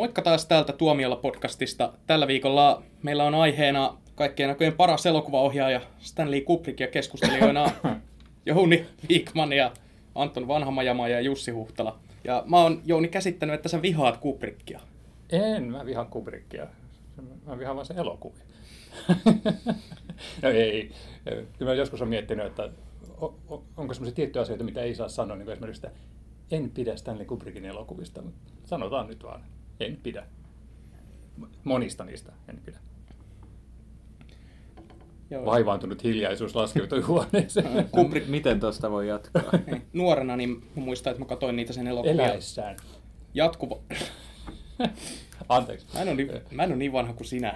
Moikka taas täältä Tuomiolla podcastista. Tällä viikolla meillä on aiheena kaikkien näköjen paras elokuvaohjaaja Stanley Kubrick ja keskustelijoina Jouni Viikman ja Anton Vanhamajama ja Jussi Huhtala. Ja mä oon Jouni käsittänyt, että sä vihaat Kubrickia. En, mä vihaan Kubrickia. Mä vihaan vaan se elokuvia. no ei. Kyllä mä joskus on miettinyt, että onko semmoisia tiettyjä asioita, mitä ei saa sanoa, niin kuin esimerkiksi että en pidä Stanley Kubrickin elokuvista, mutta sanotaan nyt vaan, en pidä. Monista niistä en pidä. Joo. Vaivaantunut hiljaisuus laskeutui huoneeseen. Kubrick, miten tuosta voi jatkaa? Nuorena niin muistan, että mä katsoin niitä sen elokuvia. Eläessään. Jatkuva. Anteeksi. Mä en, ole niin, mä en ole niin vanha kuin sinä.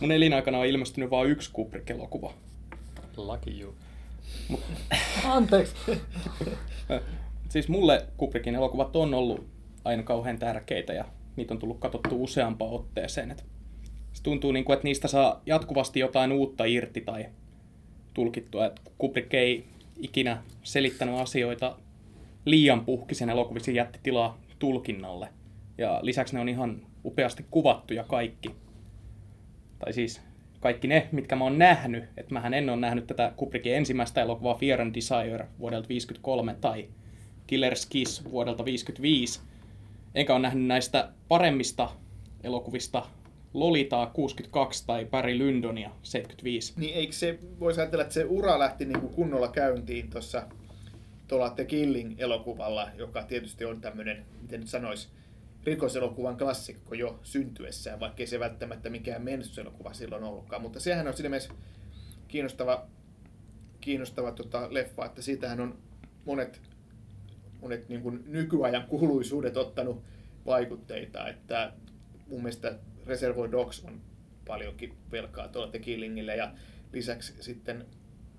Mun elinaikana on ilmestynyt vain yksi Kubrick-elokuva. Lucky you. Anteeksi. siis mulle Kubrickin elokuvat on ollut aina kauhean tärkeitä ja niitä on tullut katsottu useampaan otteeseen. Et se tuntuu, niin kuin, että niistä saa jatkuvasti jotain uutta irti tai tulkittua. Et Kubrick ei ikinä selittänyt asioita liian puhkisen elokuvissa jätti tilaa tulkinnalle. Ja lisäksi ne on ihan upeasti kuvattu ja kaikki. Tai siis kaikki ne, mitkä mä oon nähnyt, että mähän en ole nähnyt tätä Kubrickin ensimmäistä elokuvaa Fear and Desire vuodelta 53 tai Killer's Kiss vuodelta 55, enkä ole nähnyt näistä paremmista elokuvista Lolitaa 62 tai Barry Lyndonia 75. Niin eikö se, voisi ajatella, että se ura lähti kuin kunnolla käyntiin tuossa tuolla The Killing-elokuvalla, joka tietysti on tämmöinen, miten nyt sanoisi, rikoselokuvan klassikko jo syntyessään, vaikkei se välttämättä mikään menestykselokuva silloin ollutkaan. Mutta sehän on siinä mielessä kiinnostava, kiinnostava tota, leffa, että siitähän on monet, monet niin kuin nykyajan kuuluisuudet ottanut vaikutteita. Että mun mielestä Reservoir Dogs on paljonkin velkaa tuolla The Killingille ja lisäksi sitten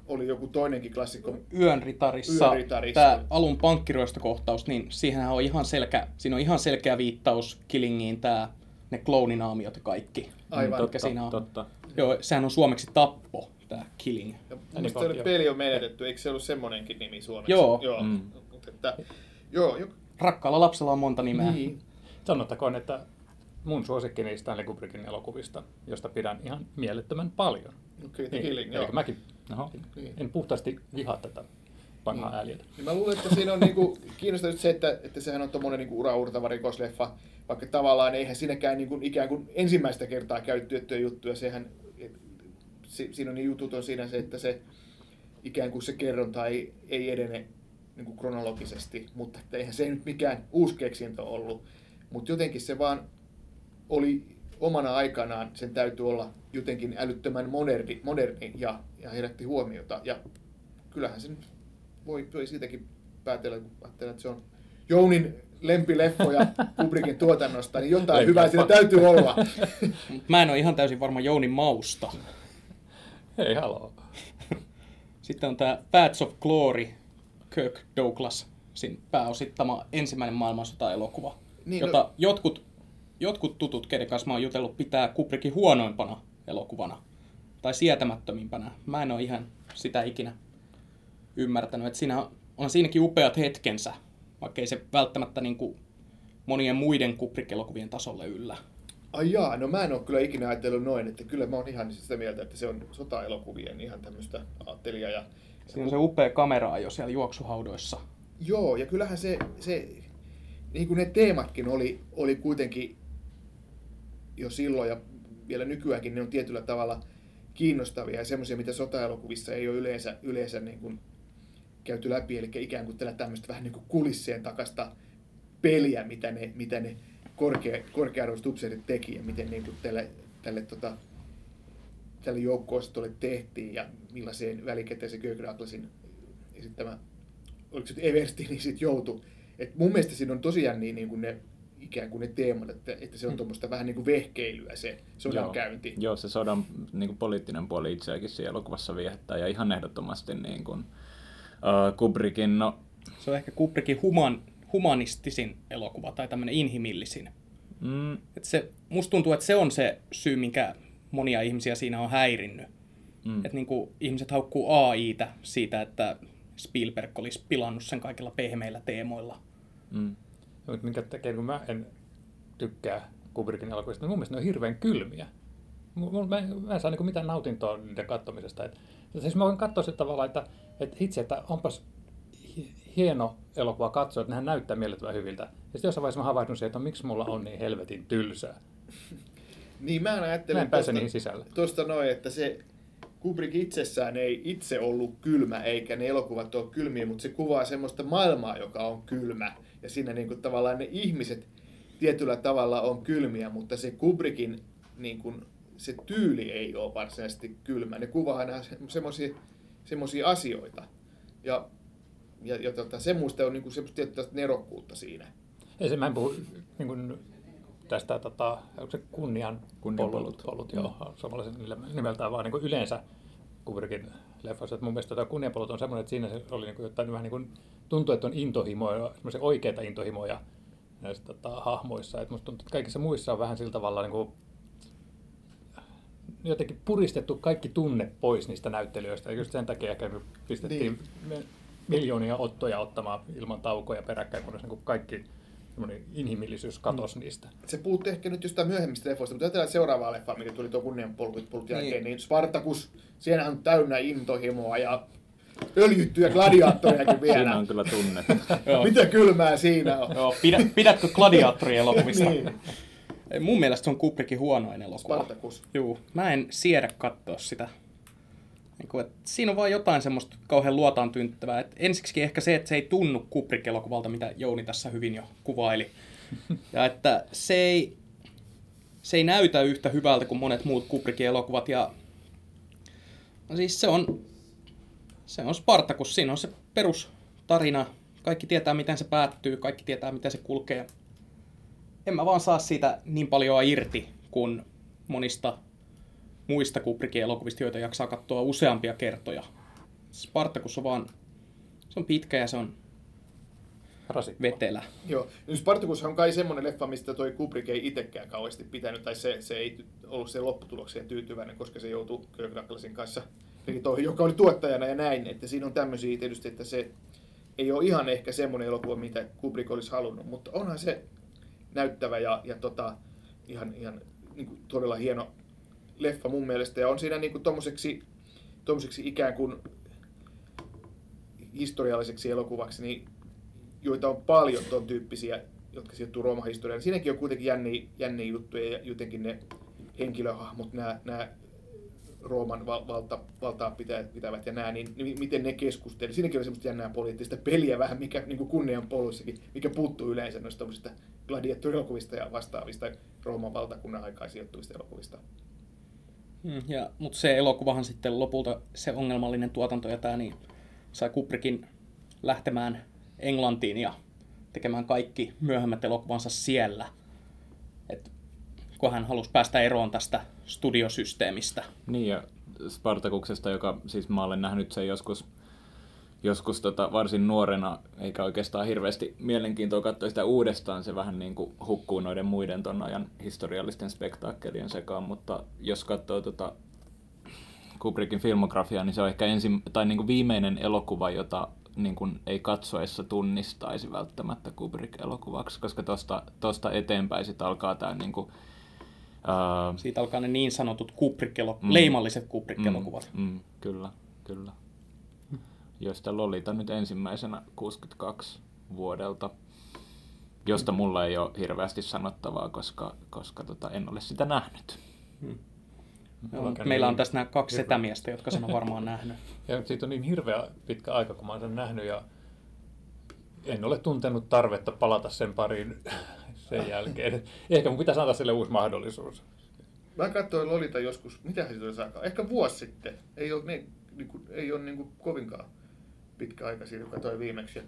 oli joku toinenkin klassikko. Yön ritarissa, Yön ritarissa. tämä alun pankkiroistokohtaus, niin siihen on ihan selkä, siinä on ihan selkeä viittaus Killingiin, tämä ne klooninaamiot ja kaikki. Aivan. Totta, siinä on, totta. Joo, sehän on suomeksi tappo, tämä Killing. Ja mun peli on menetetty, eikö se ollut semmoinenkin nimi suomeksi? Joo. joo. Mm. Että, joo, jo... Rakkaalla lapsella on monta nimeä. Niin. Sanottakoon, että mun suosikkini Stanley Kubrickin elokuvista, josta pidän ihan mielettömän paljon. Okay, niin, Killing, joo. Mäkin Oho, niin. en puhtaasti vihaa tätä vanhaa niin. ääliötä. Niin mä luulen, että siinä on niinku kiinnostavaa se, että, että sehän on tuommoinen niinku uraurtava rikosleffa, vaikka tavallaan eihän siinäkään niinku ikään kuin ensimmäistä kertaa käy tiettyjä juttuja. Sehän, et, si, siinä on niin jutut on siinä se, että se ikään kuin se kerronta ei, ei edene niin kuin kronologisesti, mutta että eihän se nyt mikään uusi keksintö ollut. Mutta jotenkin se vaan oli omana aikanaan, sen täytyy olla jotenkin älyttömän moderni, moderni ja, ja herätti huomiota. Ja kyllähän sen voi, voi siitäkin päätellä, kun ajattelee, että se on Jounin lempileffoja Kubrickin tuotannosta, niin jotain Lempi hyvää siinä täytyy olla. Mä en ole ihan täysin varma Jounin mausta. Hei, haloo. Sitten on tämä Paths of Glory, Kirk Douglas, sin pääosittama ensimmäinen maailmansota-elokuva, niin, jota no... jotkut, jotkut tutut, keiden kanssa mä oon jutellut, pitää Kubrickin huonoimpana elokuvana. Tai sietämättömimpänä. Mä en ole ihan sitä ikinä ymmärtänyt. Että siinä on siinäkin upeat hetkensä, vaikka ei se välttämättä niin kuin monien muiden Kubrick-elokuvien tasolle yllä. Ai jaa, no mä en ole kyllä ikinä ajatellut noin, että kyllä mä oon ihan sitä mieltä, että se on sota-elokuvien ihan tämmöistä aattelia. Ja... Siinä on se upea kamera jo siellä juoksuhaudoissa. Joo, ja kyllähän se, se niin kuin ne teematkin oli, oli kuitenkin jo silloin ja vielä nykyäänkin ne on tietyllä tavalla kiinnostavia ja semmoisia, mitä sotaelokuvissa ei ole yleensä, yleensä niin kuin käyty läpi, eli ikään kuin tällä tämmöistä vähän niin kuin kulissien takasta peliä, mitä ne, mitä ne korkea, upseerit teki ja miten niin kuin tälle, tälle, tota, tälle joukko tehtiin ja millaiseen välikäteisen Kirk Douglasin esittämä, oliko se Eversti, niin sitten joutui. Et mun mielestä siinä on tosiaan niin, niin kuin ne ikään kuin ne teemat, että, että se on mm. tuommoista vähän niin kuin vehkeilyä se sodan Joo. käynti. Joo, se sodan niin kuin poliittinen puoli itseäkin siinä elokuvassa viehättää ja ihan ehdottomasti niin kuin, uh, Kubrickin, no... Se on ehkä Kubrickin human, humanistisin elokuva tai tämmöinen inhimillisin. Mm. Et se, musta tuntuu, että se on se syy, minkä monia ihmisiä siinä on häirinnyt. Mm. Että niin ihmiset haukkuu AItä siitä, että Spielberg olisi pilannut sen kaikilla pehmeillä teemoilla. Mm. Mutta minkä takia kun mä en tykkää Kubrickin elokuvista, niin mun mielestä ne on hirveän kylmiä. Mä en, mä en saa niin mitään nautintoa niiden katsomisesta. Et, siis mä voin katsoa sitä tavalla, että, että itse, että onpas hieno elokuva katsoa, että nehän näyttää miellyttävän hyviltä. Ja sitten jossain vaiheessa mä havahdun siihen, että no, miksi mulla on niin helvetin tylsää. Niin mä ajattelen mä en pääse niihin sisälle. Tuosta noin, että se Kubrick itsessään ei itse ollut kylmä, eikä ne elokuvat ole kylmiä, mutta se kuvaa semmoista maailmaa, joka on kylmä. Ja siinä niin kuin tavallaan ne ihmiset tietyllä tavalla on kylmiä, mutta se Kubrickin niin kuin, se tyyli ei ole varsinaisesti kylmä. Ne kuvaa aina semmoisia asioita. Ja, ja, ja tota, se muista on niin kuin semmoista tiettyä nerokkuutta siinä. Ei se, mä en puhu niin kuin tästä tota, onko se kunnian, kunnianpolut, polut, joo, mm. suomalaisen nimeltään vaan niin kuin yleensä Kubrickin leffoissa. Että mun mielestä tota kunnianpolut on semmoinen, että siinä se oli niin kuin, jotain vähän niin kuin, tuntuu, että on intohimoja, semmoisia oikeita intohimoja näissä tota, hahmoissa. Että musta tuntuu, että kaikissa muissa on vähän sillä tavalla niin kuin, jotenkin puristettu kaikki tunne pois niistä näyttelijöistä. Ja just sen takia ehkä pistettiin niin. miljoonia ottoja ottamaan ilman taukoja peräkkäin, kun niin kaikki inhimillisyys katosi mm. niistä. Se puhutti ehkä nyt jostain myöhemmistä leffoista, mutta ajatellaan seuraavaa leffaa, mikä tuli tuon kunnianpolkut jälkeen, niin. niin Spartacus, siinä on täynnä intohimoa ja öljyttyjä gladiaattorejakin vielä. Siinä on kyllä tunnetta. Mitä kylmää siinä on? Joo, pidä, pidätkö gladiaattorielokuvista? niin. Mun mielestä se on Kubrickin huonoin elokuva. Spartacus. Juu, mä en siedä katsoa sitä. Niin kuin, että siinä on vaan jotain semmoista kauhean luotaan tyyntyttävää. Et ensiksi ehkä se, että se ei tunnu Kubrick-elokuvalta, mitä Jouni tässä hyvin jo kuvaili. Ja että se ei, se ei näytä yhtä hyvältä kuin monet muut Kubrickin elokuvat. Ja no siis se on, se on Spartacus, siinä on se perustarina. Kaikki tietää, miten se päättyy, kaikki tietää, miten se kulkee. En mä vaan saa siitä niin paljon irti kuin monista muista Kubrickin elokuvista, joita jaksaa katsoa useampia kertoja. Spartacus on vaan, se on pitkä ja se on Rasittava. vetelä. Joo, niin Spartacus on kai semmoinen leffa, mistä toi Kubrick ei itsekään kauheasti pitänyt, tai se, se ei ollut se lopputulokseen tyytyväinen, koska se joutui Kirk Douglasin kanssa, eli toi, joka oli tuottajana ja näin, että siinä on tämmöisiä tietysti, että se ei ole ihan ehkä semmoinen elokuva, mitä Kubrick olisi halunnut, mutta onhan se näyttävä ja, ja tota, ihan, ihan niin kuin todella hieno leffa mun mielestä. Ja on siinä niin kuin tommoseksi, tommoseksi ikään kuin historialliseksi elokuvaksi, niin, joita on paljon ton tyyppisiä, jotka sijoittuu Rooman historiaan. Siinäkin on kuitenkin jänniä, jänniä juttuja ja jotenkin ne henkilöhahmot, nämä, nämä Rooman val, valta, valtaa pitävät ja nämä, niin, niin miten ne keskustelivat. Siinäkin on semmoista jännää poliittista peliä vähän, mikä niin kunnian poluissakin, mikä puuttuu yleensä noista gladiaattorielokuvista ja vastaavista Rooman valtakunnan aikaa sijoittuvista elokuvista. Hmm, ja, mutta se elokuvahan sitten lopulta, se ongelmallinen tuotanto ja tämä, niin sai Kubrickin lähtemään Englantiin ja tekemään kaikki myöhemmät elokuvansa siellä. Et, kun hän halusi päästä eroon tästä studiosysteemistä. Niin ja Spartakuksesta, joka siis mä olen nähnyt sen joskus joskus tota, varsin nuorena, eikä oikeastaan hirveästi mielenkiintoa katsoa sitä uudestaan. Se vähän niin kuin hukkuu noiden muiden ton ajan historiallisten spektaakkelien sekaan, mutta jos katsoo tota Kubrickin filmografiaa, niin se on ehkä ensin, tai niin kuin viimeinen elokuva, jota niin kuin ei katsoessa tunnistaisi välttämättä Kubrick-elokuvaksi, koska tuosta tosta eteenpäin sitten alkaa tämä niin kuin, Siitä alkaa ne niin sanotut Kubrick-elokuvat, mm, leimalliset Kubrick-elokuvat. Mm, mm, kyllä, kyllä joista Lolita nyt ensimmäisenä 62 vuodelta, josta mulla ei ole hirveästi sanottavaa, koska, koska tota, en ole sitä nähnyt. Hmm. Meillä, meillä on tässä nämä kaksi hirveä. setämiestä, jotka sen on varmaan nähnyt. Ja siitä on niin hirveä pitkä aika, kun mä olen sen nähnyt ja en ole tuntenut tarvetta palata sen pariin sen jälkeen. Ehkä mun pitäisi antaa sille uusi mahdollisuus. Mä katsoin Lolita joskus, mitä se oli saakka? Ehkä vuosi sitten. Ei ole, niin, niin kuin, ei ole niin kuin kovinkaan pitkä aika siitä, kun katsoin viimeksi. Ja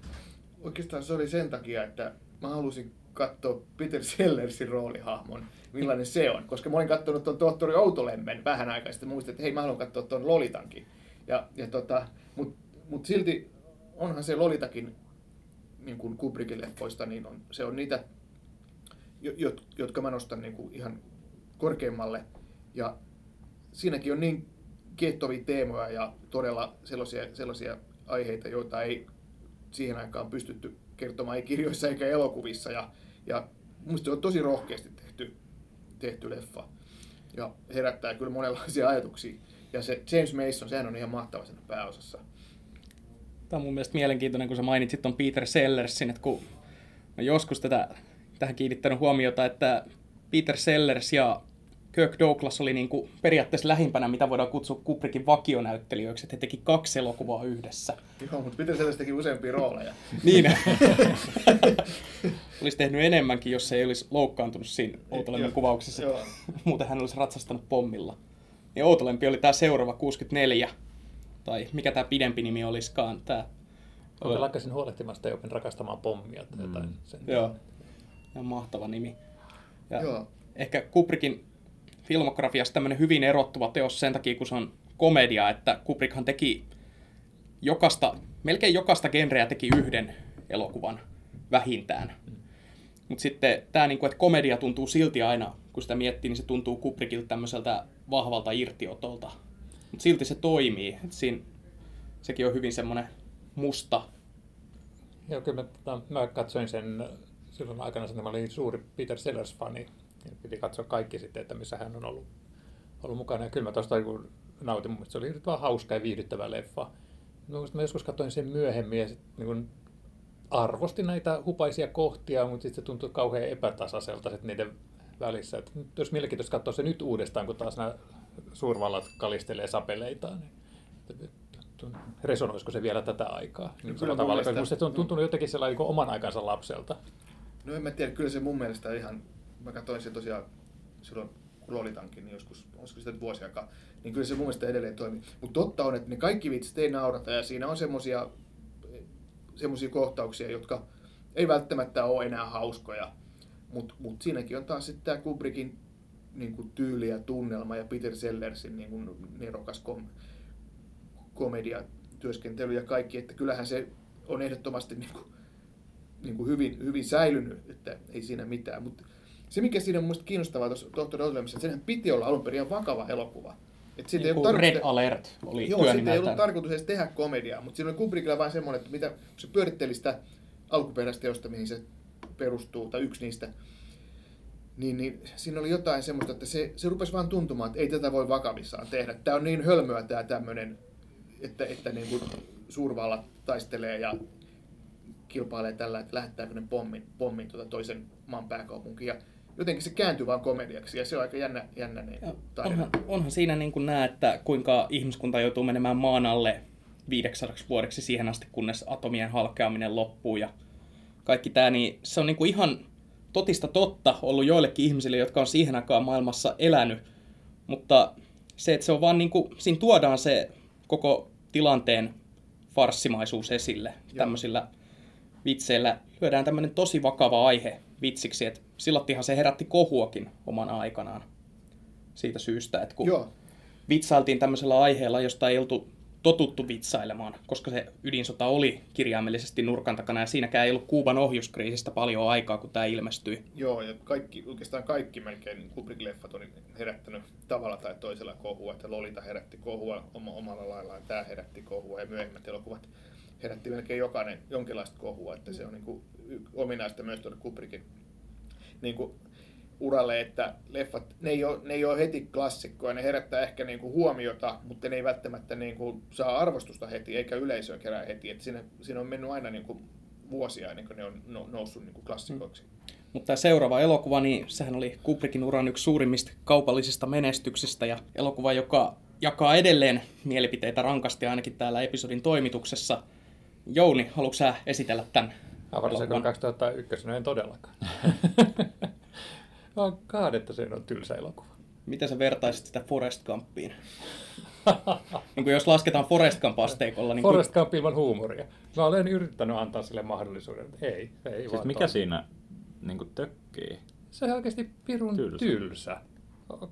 oikeastaan se oli sen takia, että mä halusin katsoa Peter Sellersin roolihahmon, millainen se on. Koska mä olin katsonut tuon tohtori Outolemmen vähän aikaa sitten, muistin, että hei mä haluan katsoa tuon Lolitankin. Ja, ja tota, Mutta mut silti onhan se Lolitakin niin kuin Kubrickin leffoista, niin on, se on niitä, jotka mä nostan niin kuin ihan korkeimmalle. Ja siinäkin on niin kiehtovia teemoja ja todella sellaisia, sellaisia aiheita, joita ei siihen aikaan pystytty kertoma, ei kirjoissa eikä elokuvissa. Ja, ja musta se on tosi rohkeasti tehty, tehty leffa. Ja herättää kyllä monenlaisia ajatuksia. Ja se James Mason, sehän on ihan mahtava sen pääosassa. Tämä on mun mielestä mielenkiintoinen, kun sä mainitsit ton Peter Sellersin, että kun joskus tätä, tähän kiinnittänyt huomiota, että Peter Sellers ja Kirk Douglas oli niin kuin periaatteessa lähimpänä, mitä voidaan kutsua Kubrickin vakionäyttelijöiksi, että he teki kaksi elokuvaa yhdessä. Joo, mutta Peter Sellers teki useampia rooleja. niin. olisi tehnyt enemmänkin, jos se ei olisi loukkaantunut siinä Outolemmin kuvauksessa. Joo. Muuten hän olisi ratsastanut pommilla. Ja Outolempi oli tämä seuraava 64, tai mikä tämä pidempi nimi olisikaan. Tämä, Olen lakkaisin huolehtimasta ja opin rakastamaan pommia tai jotain. Sen. Joo. Ihan mahtava nimi. Ja Joo. ehkä Kubrickin filmografiassa tämmöinen hyvin erottuva teos sen takia, kun se on komedia, että Kubrickhan teki jokasta, melkein jokaista genreä teki yhden elokuvan vähintään. Mutta sitten tämä, niinku, että komedia tuntuu silti aina, kun sitä miettii, niin se tuntuu Kubrickilta tämmöiseltä vahvalta irtiotolta. Mutta silti se toimii. Et siinä, sekin on hyvin semmoinen musta. Joo, kyllä mä, tota, mä katsoin sen silloin aikana, että mä olin suuri Peter Sellers-fani. Piti katsoa kaikki sitten, että missä hän on ollut, ollut mukana. Ja kyllä mä tuosta niin nautin, mun se oli vaan hauska ja viihdyttävä leffa. Muistan, mä joskus katsoin sen myöhemmin ja sit, niin kuin, arvostin näitä hupaisia kohtia, mutta sitten se tuntui kauhean epätasaiselta sit niiden välissä. Et nyt olisi mielenkiintoista katsoa se nyt uudestaan, kun taas nämä suurvallat kalistelee sapeleitaan. Niin, resonoisiko se vielä tätä aikaa? Niin kyllä tavalla, mielestä- se on tuntunut jotenkin sellainen niin oman aikansa lapselta. No en mä tiedä, kyllä se mun mielestä ihan, mä katsoin sen tosiaan silloin kun Lolitankin, niin joskus, olisiko sitä nyt vuosi aikaa, niin kyllä se mun mielestä edelleen toimii. Mutta totta on, että ne kaikki vitsit ei naurata ja siinä on semmosia, semmosia kohtauksia, jotka ei välttämättä ole enää hauskoja, mutta mut siinäkin on taas sitten tämä Kubrickin niin kuin tyyli ja tunnelma ja Peter Sellersin niin kuin nerokas kom- komediatyöskentely ja kaikki, että kyllähän se on ehdottomasti niin kuin, niin kuin hyvin, hyvin säilynyt, että ei siinä mitään. Mutta se, mikä siinä on mielestäni kiinnostavaa tuossa Dr. Dottlemissa, että senhän piti olla alun perin vakava elokuva. Että siitä ei Niin Red tarkoitus- Alert oli Joo, siitä ei ollut tarkoitus edes tehdä komediaa, mutta siinä oli Kubrickilla vain semmoinen, että mitä, kun se pyöritteli sitä alkuperäistä teosta, mihin se perustuu, tai yksi niistä, niin, niin siinä oli jotain semmoista, että se, se rupesi vaan tuntumaan, että ei tätä voi vakavissaan tehdä. Tämä on niin hölmöä tämä tämmöinen, että, että niin kuin suurvallat taistelee ja kilpailee tällä, että lähettääkö ne pommin, pommin tuota toisen maan pääkaupunkiin. Ja jotenkin se kääntyi vaan komediaksi ja se on aika jännä, jännä niin tarina. Onhan, onhan siinä niin kuin näe, että kuinka ihmiskunta joutuu menemään maan alle 500 vuodeksi siihen asti, kunnes atomien halkeaminen loppuu ja kaikki tämä, niin se on niin kuin ihan totista totta ollut joillekin ihmisille, jotka on siihen aikaan maailmassa elänyt, mutta se, että se on vaan niin kuin, siinä tuodaan se koko tilanteen farssimaisuus esille tämmöisillä vitseillä. Lyödään tämmöinen tosi vakava aihe vitsiksi, että sillattihan se herätti kohuakin omana aikanaan siitä syystä, että kun Joo, vitsailtiin tämmöisellä aiheella, josta ei oltu totuttu vitsailemaan, koska se ydinsota oli kirjaimellisesti nurkan takana ja siinäkään ei ollut Kuuban ohjuskriisistä paljon aikaa, kun tämä ilmestyi. Joo, ja kaikki, oikeastaan kaikki melkein Kubrick-leffat on herättänyt tavalla tai toisella kohua, että Lolita herätti kohua oma, omalla laillaan, tämä herätti kohua ja myöhemmät elokuvat herätti melkein jokainen jonkinlaista kohua, että se on niin kuin ominaista myös tuonne Kubrickin niin kuin uralle, että leffat, ne ei, ole, ne ei ole heti klassikkoja, ne herättää ehkä niin kuin huomiota, mutta ne ei välttämättä niin kuin saa arvostusta heti, eikä yleisöä kerää heti, että siinä, siinä on mennyt aina niin kuin vuosia ennen kuin ne on no- noussut niin kuin klassikoiksi. Mutta tämä seuraava elokuva, niin sehän oli Kubrickin uran yksi suurimmista kaupallisista menestyksistä ja elokuva, joka jakaa edelleen mielipiteitä rankasti ainakin täällä episodin toimituksessa. Jouni, haluatko sä esitellä tämän elokuvan? 2001, no en todellakaan. Vaan kaadetta sen on tylsä elokuva. Miten sä vertaisit sitä Forest Gumpiin? niin kuin jos lasketaan Forest Gump asteikolla, niin Forrest Gump ilman huumoria. Mä olen yrittänyt antaa sille mahdollisuuden, että ei, ei Siis vaan mikä toimi. siinä niin kuin tökkii? Se on oikeasti pirun Tylsä. tylsä.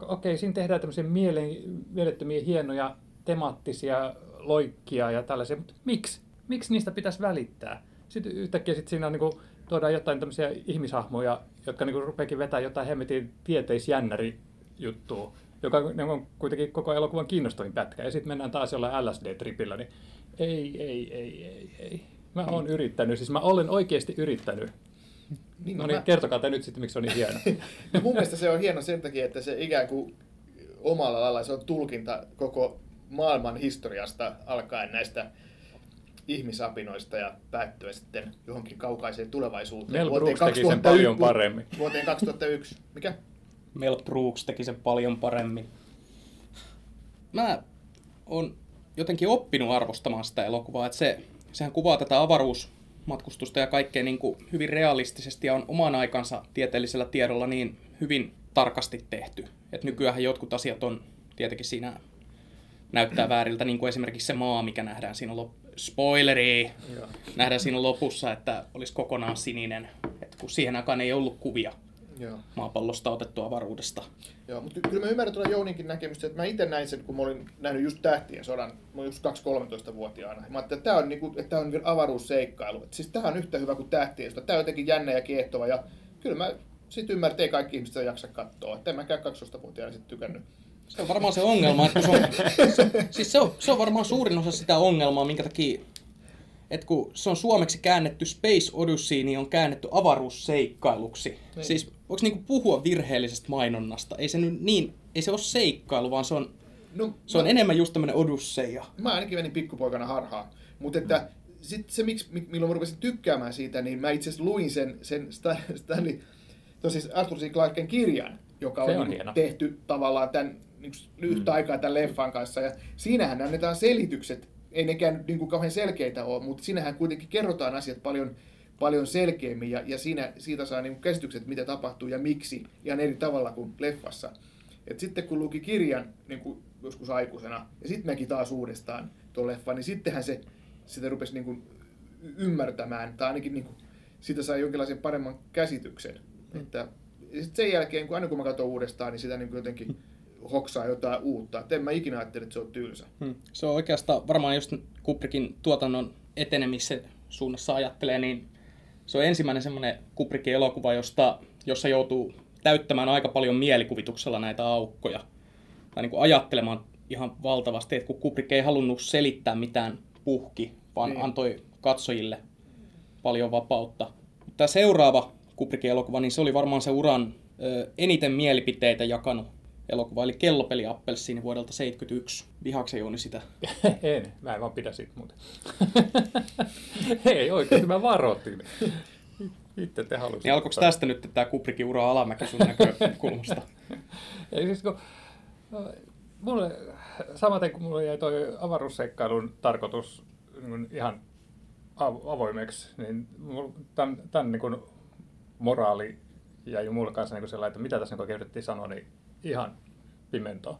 Okei, siinä tehdään tämmöisiä mielen, mielettömiä hienoja temaattisia loikkia ja tällaisia, mutta miksi? Miksi niistä pitäisi välittää? Sitten yhtäkkiä sit siinä on, niin kuin, tuodaan jotain tämmöisiä ihmishahmoja, jotka niin rupeakin vetää jotain hemmetin tieteisjännäri juttua, joka on kuitenkin koko elokuvan kiinnostavin pätkä. Ja sitten mennään taas jollain LSD-tripillä, niin ei, ei, ei, ei, ei. Mä oon yrittänyt, siis mä olen oikeasti yrittänyt. Niin, No niin, mä- kertokaa te nyt sitten, miksi se on niin hieno. No mun mielestä se on hieno sen takia, että se ikään kuin omalla lailla se on tulkinta koko maailman historiasta alkaen näistä ihmisapinoista ja päättyen sitten johonkin kaukaiseen tulevaisuuteen. Mel Vuoteen Brooks teki sen 2001 paljon paremmin. Vuoteen 2001. Mikä? Mel Brooks teki sen paljon paremmin. Mä oon jotenkin oppinut arvostamaan sitä elokuvaa, että se, sehän kuvaa tätä avaruusmatkustusta ja kaikkea niin kuin hyvin realistisesti ja on oman aikansa tieteellisellä tiedolla niin hyvin tarkasti tehty. Et nykyään jotkut asiat on tietenkin siinä näyttää vääriltä, niin kuin esimerkiksi se maa, mikä nähdään siinä lop... Spoileri! Joo. Nähdään siinä lopussa, että olisi kokonaan sininen, että kun siihen aikaan ei ollut kuvia Joo. maapallosta otettua avaruudesta. Joo, mutta kyllä mä ymmärrän tuolla Jouninkin näkemystä, että mä itse näin sen, kun mä olin nähnyt just Tähtien sodan, mä olin just 2-13-vuotiaana. Mä ajattelin, että tämä on, niinku, että on avaruusseikkailu. Että siis tämä on yhtä hyvä kuin Tähtien sota. Tämä on jotenkin jännä ja kiehtova. Ja kyllä mä sitten ei kaikki ihmiset sitä jaksa katsoa. Että en mäkään 12-vuotiaana sitten tykännyt. Se on varmaan se ongelma, että kun se on, se, siis se on, se on varmaan suurin osa sitä ongelmaa, minkä takia, että kun se on suomeksi käännetty Space Odyssey, niin on käännetty avaruusseikkailuksi. Niin. Siis voiko niinku puhua virheellisestä mainonnasta? Ei se nyt niin, ei se ole seikkailu, vaan se on, No, se on mä- enemmän just tämmönen Odysseia. Mä ainakin menin pikkupoikana harhaan. Mutta että sit se, miksi, mi- milloin mä rupesin tykkäämään siitä, niin mä itse asiassa luin sen, sen Sta- Stanley, to siis Arthur C. Clarken kirjan, joka Se on, on niin hieno. tehty tavallaan tämän niin yhtä aikaa tämän leffan kanssa. Ja siinähän annetaan selitykset, ei nekään niin kuin kauhean selkeitä ole, mutta siinähän kuitenkin kerrotaan asiat paljon, paljon selkeämmin ja, ja siinä, siitä saa niin käsitykset, mitä tapahtuu ja miksi, ihan eri tavalla kuin leffassa. Et sitten kun luki kirjan niin kuin joskus aikuisena ja sitten näki taas uudestaan tuon leffan, niin sittenhän se sitä rupesi niin kuin ymmärtämään, tai ainakin niin kuin, siitä sai jonkinlaisen paremman käsityksen. Että, ja sit sen jälkeen, kun aina kun mä katson uudestaan, niin sitä niin jotenkin hoksaa jotain uutta. Et en mä ikinä ajattele, että se on tylsä. Hmm. Se on oikeastaan varmaan just Kubrickin tuotannon etenemisen suunnassa ajattelee, niin se on ensimmäinen semmoinen Kubrickin elokuva, josta, jossa joutuu täyttämään aika paljon mielikuvituksella näitä aukkoja. Tai niin kuin ajattelemaan ihan valtavasti, että kun Kubrick ei halunnut selittää mitään puhki, vaan Niin. antoi katsojille paljon vapautta. Tämä seuraava Kubrickin elokuva, niin se oli varmaan se uran ö, eniten mielipiteitä jakanut elokuva, eli Kellopeli Appelsiini vuodelta 71. Vihaakse Jouni sitä? en, mä en vaan pidä siitä muuten. Ei oikeasti, mä varoitin. Itse te halusitte. Niin alkoiko tästä nyt tämä Kubrickin ura alamäki sun näkökulmasta? Ei siis kun, mulle, samaten kuin mulle jäi toi avaruusseikkailun tarkoitus niin ihan av- avoimeksi, niin tämän, tämän niin kuin moraali jäi mulle kanssa niin kuin sellainen, että mitä tässä niin oikein yritettiin sanoa, niin ihan pimentoa.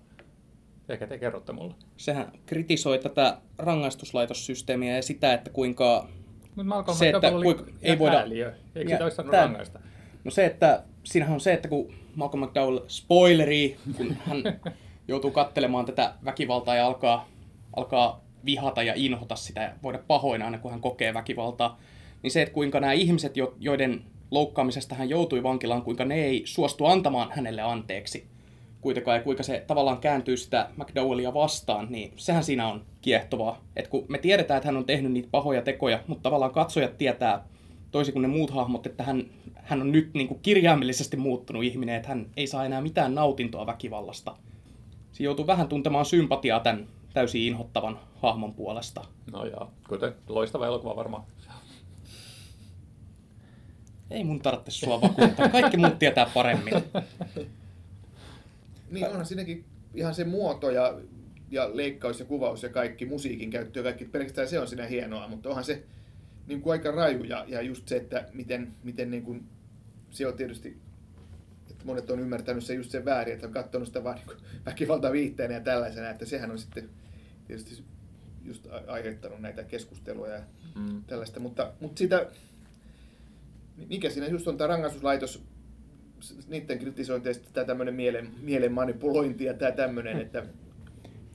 Ehkä te kerrotte mulle. Sehän kritisoi tätä rangaistuslaitossysteemiä ja sitä, että kuinka... Mutta Malcolm Se, että oli kuinka- ei voida- ääliö. Eikö Ja sitä olisi saanut tää- rangaista? No se, että siinähän on se, että kun Malcolm McDowell, spoileri, kun hän joutuu kattelemaan tätä väkivaltaa ja alkaa, alkaa vihata ja inhota sitä ja voida pahoin aina, kun hän kokee väkivaltaa, niin se, että kuinka nämä ihmiset, jo- joiden loukkaamisesta hän joutui vankilaan, kuinka ne ei suostu antamaan hänelle anteeksi kuitenkaan, ja kuinka se tavallaan kääntyy sitä McDowellia vastaan, niin sehän siinä on kiehtovaa. Et kun me tiedetään, että hän on tehnyt niitä pahoja tekoja, mutta tavallaan katsojat tietää, toisin kuin ne muut hahmot, että hän, hän on nyt niin kuin kirjaimellisesti muuttunut ihminen, että hän ei saa enää mitään nautintoa väkivallasta. Siinä joutuu vähän tuntemaan sympatiaa tämän täysin inhottavan hahmon puolesta. No joo, kuten loistava elokuva varmaan. Ei mun tarvitse sua vakuuttaa. Kaikki muut tietää paremmin. Niin onhan siinäkin ihan se muoto ja, ja leikkaus ja kuvaus ja kaikki, musiikin käyttö ja kaikki, pelkästään se on siinä hienoa, mutta onhan se niin kuin aika raju ja, ja just se, että miten, miten niin kuin, se on tietysti, että monet on ymmärtänyt se just sen väärin, että on katsonut sitä vaan niin väkivaltaviitteenä ja tällaisena, että sehän on sitten tietysti just aiheuttanut näitä keskusteluja ja Mm. tällaista, mutta, mutta sitä, mikä siinä just on tämä rangaistuslaitos, niiden kritisointi ja sitten tämä tämmöinen mielen, mielen manipulointi ja tämä tämmöinen, että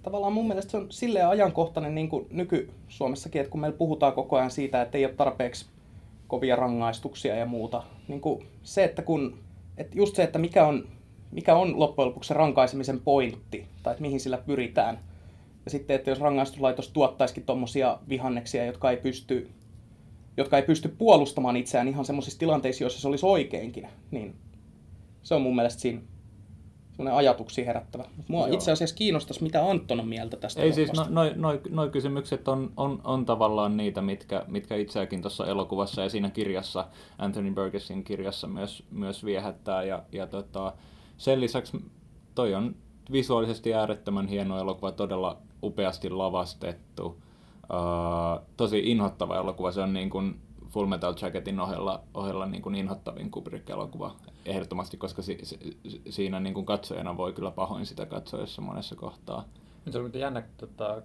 tavallaan mun mielestä se on silleen ajankohtainen niin kuin nyky-Suomessakin, että kun meillä puhutaan koko ajan siitä, että ei ole tarpeeksi kovia rangaistuksia ja muuta. Niin kuin se, että kun, että just se, että mikä on, mikä on loppujen lopuksi se rankaisemisen pointti, tai että mihin sillä pyritään. Ja sitten, että jos rangaistuslaitos tuottaisikin tuommoisia vihanneksia, jotka ei pysty jotka ei pysty puolustamaan itseään ihan semmoisissa tilanteissa, joissa se olisi oikeinkin, niin se on mun mielestä siinä semmoinen ajatuksia herättävä. Mua Joo. itse asiassa kiinnostaisi, mitä Anton on mieltä tästä Ei siis, no, noi, noi, noi kysymykset on, on, on tavallaan niitä, mitkä, mitkä itseäkin tuossa elokuvassa ja siinä kirjassa, Anthony Burgessin kirjassa myös, myös viehättää. Ja, ja tota, sen lisäksi toi on visuaalisesti äärettömän hieno elokuva, todella upeasti lavastettu. Uh, tosi inhottava elokuva, se on niin kuin Full Metal Jacketin ohella, ohella niin kuin inhottavin Kubrick-elokuva ehdottomasti, koska si, si, siinä niin kuin katsojana voi kyllä pahoin sitä katsoessa monessa kohtaa. Nyt se oli muuten jännä tota,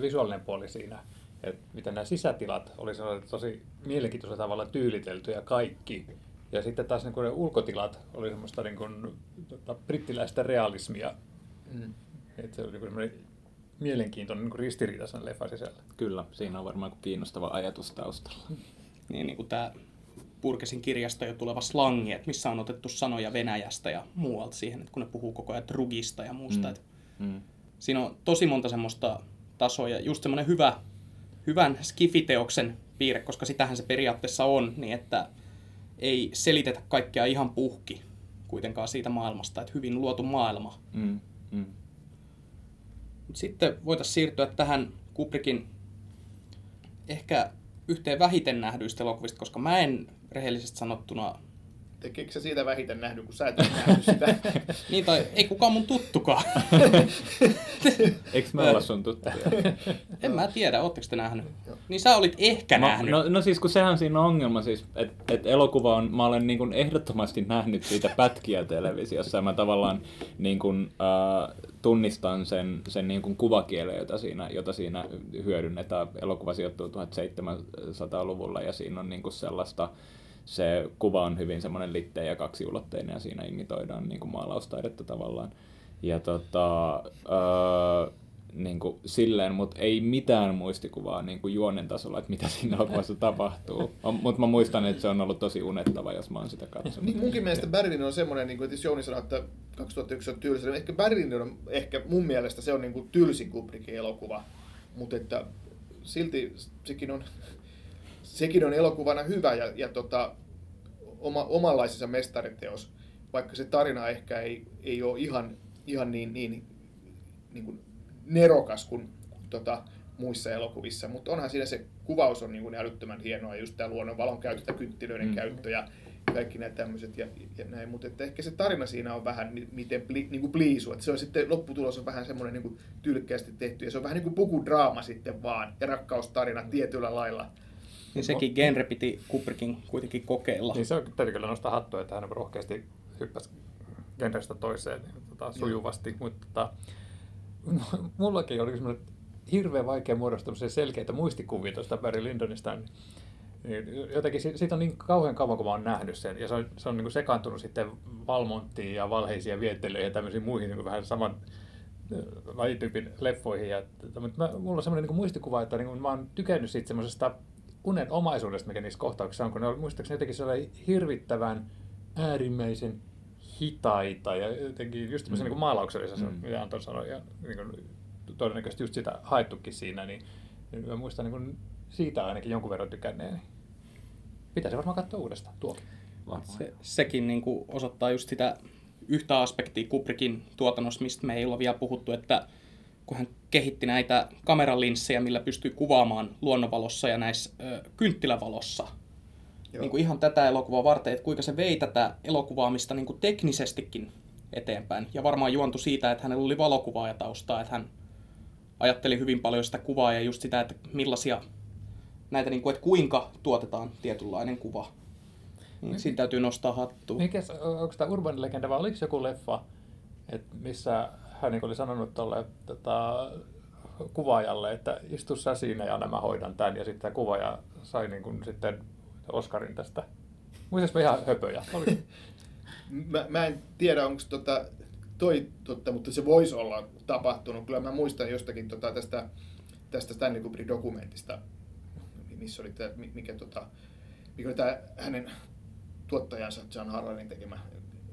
visuaalinen puoli siinä, että miten nämä sisätilat oli tosi mielenkiintoisella tavalla tyyliteltyjä kaikki. Ja sitten taas niin kuin ne ulkotilat oli semmoista niin kuin, tota, brittiläistä realismia. Mm. Että se oli niin mielenkiintoinen niin ristiriita sen leffan sisällä. Kyllä, siinä on varmaan kiinnostava ajatus taustalla. Niin, niin kuin tämä Purkesin kirjasta jo tuleva slangi, että missä on otettu sanoja Venäjästä ja muualta siihen, että kun ne puhuu koko ajan drugista ja muusta. Mm. Että Mm. siinä on tosi monta semmoista tasoa ja just semmoinen hyvä, hyvän skifiteoksen piirre, koska sitähän se periaatteessa on, niin että ei selitetä kaikkea ihan puhki kuitenkaan siitä maailmasta, että hyvin luotu maailma. Mm. Mm. Mut sitten voitaisiin siirtyä tähän Kubrickin ehkä yhteen vähiten nähdyistä elokuvista, koska mä en rehellisesti sanottuna, Tekeekö sä siitä vähiten nähnyt, kun sä et ole nähnyt sitä? niin tai ei kukaan mun tuttukaan. Eikö me olla sun tuttuja? en mä tiedä, ootteko te nähnyt? Joo. Niin sä olit ehkä Mä, nähnyt. no, no siis kun sehän siinä on ongelma, siis, että et elokuva on, mä olen niin kuin ehdottomasti nähnyt siitä pätkiä televisiossa ja mä tavallaan niin kuin, äh, tunnistan sen, sen niin kuin kuvakielen, jota siinä, jota siinä hyödynnetään. Elokuva sijoittuu 1700-luvulla ja siinä on niin kuin sellaista, se kuva on hyvin semmoinen litteä ja kaksiulotteinen ja siinä imitoidaan niin kuin maalaustaidetta tavallaan. Ja tota, öö, niin kuin silleen, mutta ei mitään muistikuvaa niin kuin juonen tasolla, että mitä siinä elokuvassa tapahtuu. Mutta mä muistan, että se on ollut tosi unettava, jos mä oon sitä katsonut. Niin munkin mielestä Berlin on semmoinen, niin kuin, että jos Jouni sanoi, että 2001 on tylsä, niin ehkä Berlin on ehkä mun mielestä se on niin kuin tylsin Kubrickin elokuva, mutta että silti sekin on, sekin on elokuvana hyvä ja, ja tota, oma, omanlaisensa mestariteos, vaikka se tarina ehkä ei, ei ole ihan, ihan niin, niin, niin kuin nerokas kuin, kuin tota, muissa elokuvissa, mutta onhan siinä se kuvaus on niin kuin älyttömän hienoa, just tämä luonnonvalon käyttö, kynttilöiden Mm. mm. käyttö ja kaikki nämä tämmöiset ja, ja näin, mutta että ehkä se tarina siinä on vähän mi- miten pli, niin kuin pliisu, että se on sitten lopputulos on vähän semmoinen niin kuin tyylikkäästi tehty ja se on vähän niin kuin pukudraama sitten vaan ja rakkaustarina tietyllä lailla. Niin sekin genre piti Kubrickin kuitenkin kokeilla. Niin se on, täytyy kyllä nostaa hattua, että hän rohkeasti hyppäsi genrestä toiseen niin, tota, sujuvasti, mutta tota, mullakin oli semmoinen hirveän vaikea muodostaa selkeitä muistikuvia tuosta Barry Lyndonista. Niin, niin jotenkin si- siitä on niin kauhean kauan, kun mä oon nähnyt sen, ja se on, se on niin kuin sekaantunut sitten Valmonttiin ja valheisiin viettelyihin ja tämmöisiin muihin niin kuin vähän saman äh, lajityypin leffoihin. Ja, tota, mutta mä, mulla on semmoinen niin muistikuva, että niin kuin mä oon tykännyt siitä semmoisesta unen omaisuudesta, mikä niissä kohtauksissa on, kun ne on muistaakseni jotenkin sellainen hirvittävän äärimmäisen hitaita ja jotenkin just tämmöisen Mm. niin maalauksellisia, Mm. mitä Anton sanoi, ja niin kuin, todennäköisesti just sitä haettukin siinä, niin, niin mä muistan niin kuin siitä ainakin jonkun verran tykänneeni. Pitäisi varmaan katsoa uudestaan tuokin. Se, sekin niin kuin osoittaa just sitä yhtä aspektia Kubrickin tuotannossa, mistä me ei olla vielä puhuttu, että kun hän kehitti näitä kameralinssejä, millä pystyy kuvaamaan luonnonvalossa ja näissä ö, kynttilävalossa, Joo. niin kuin ihan tätä elokuvaa varten, että kuinka se vei tätä elokuvaamista niin kuin teknisestikin eteenpäin. Ja varmaan juontui siitä, että hänellä oli valokuvaajataustaa, että hän ajatteli hyvin paljon sitä kuvaa ja just sitä, että millaisia näitä, niin kuin, että kuinka tuotetaan tietynlainen kuva. Niin siinä täytyy nostaa hattua. Mikäs, onko tämä Urban Legenda vai oliko joku leffa, et missä hän oli sanonut tuolle tota, kuvaajalle, että istu sä siinä ja nämä hoidan tämän, ja sitten tämä kuvaaja sai niin kuin, sitten Oscarin tästä. Muistatko mä ihan höpöjä? Oli. Mä, mä en tiedä, onko tota, toi totta, mutta se voisi olla tapahtunut. Kyllä mä muistan jostakin tota, tästä, tästä Stanley Kubrickin dokumentista, missä oli tää, mi- mikä, tota, mikä oli tämä hänen tuottajansa John Harlanin tekemä,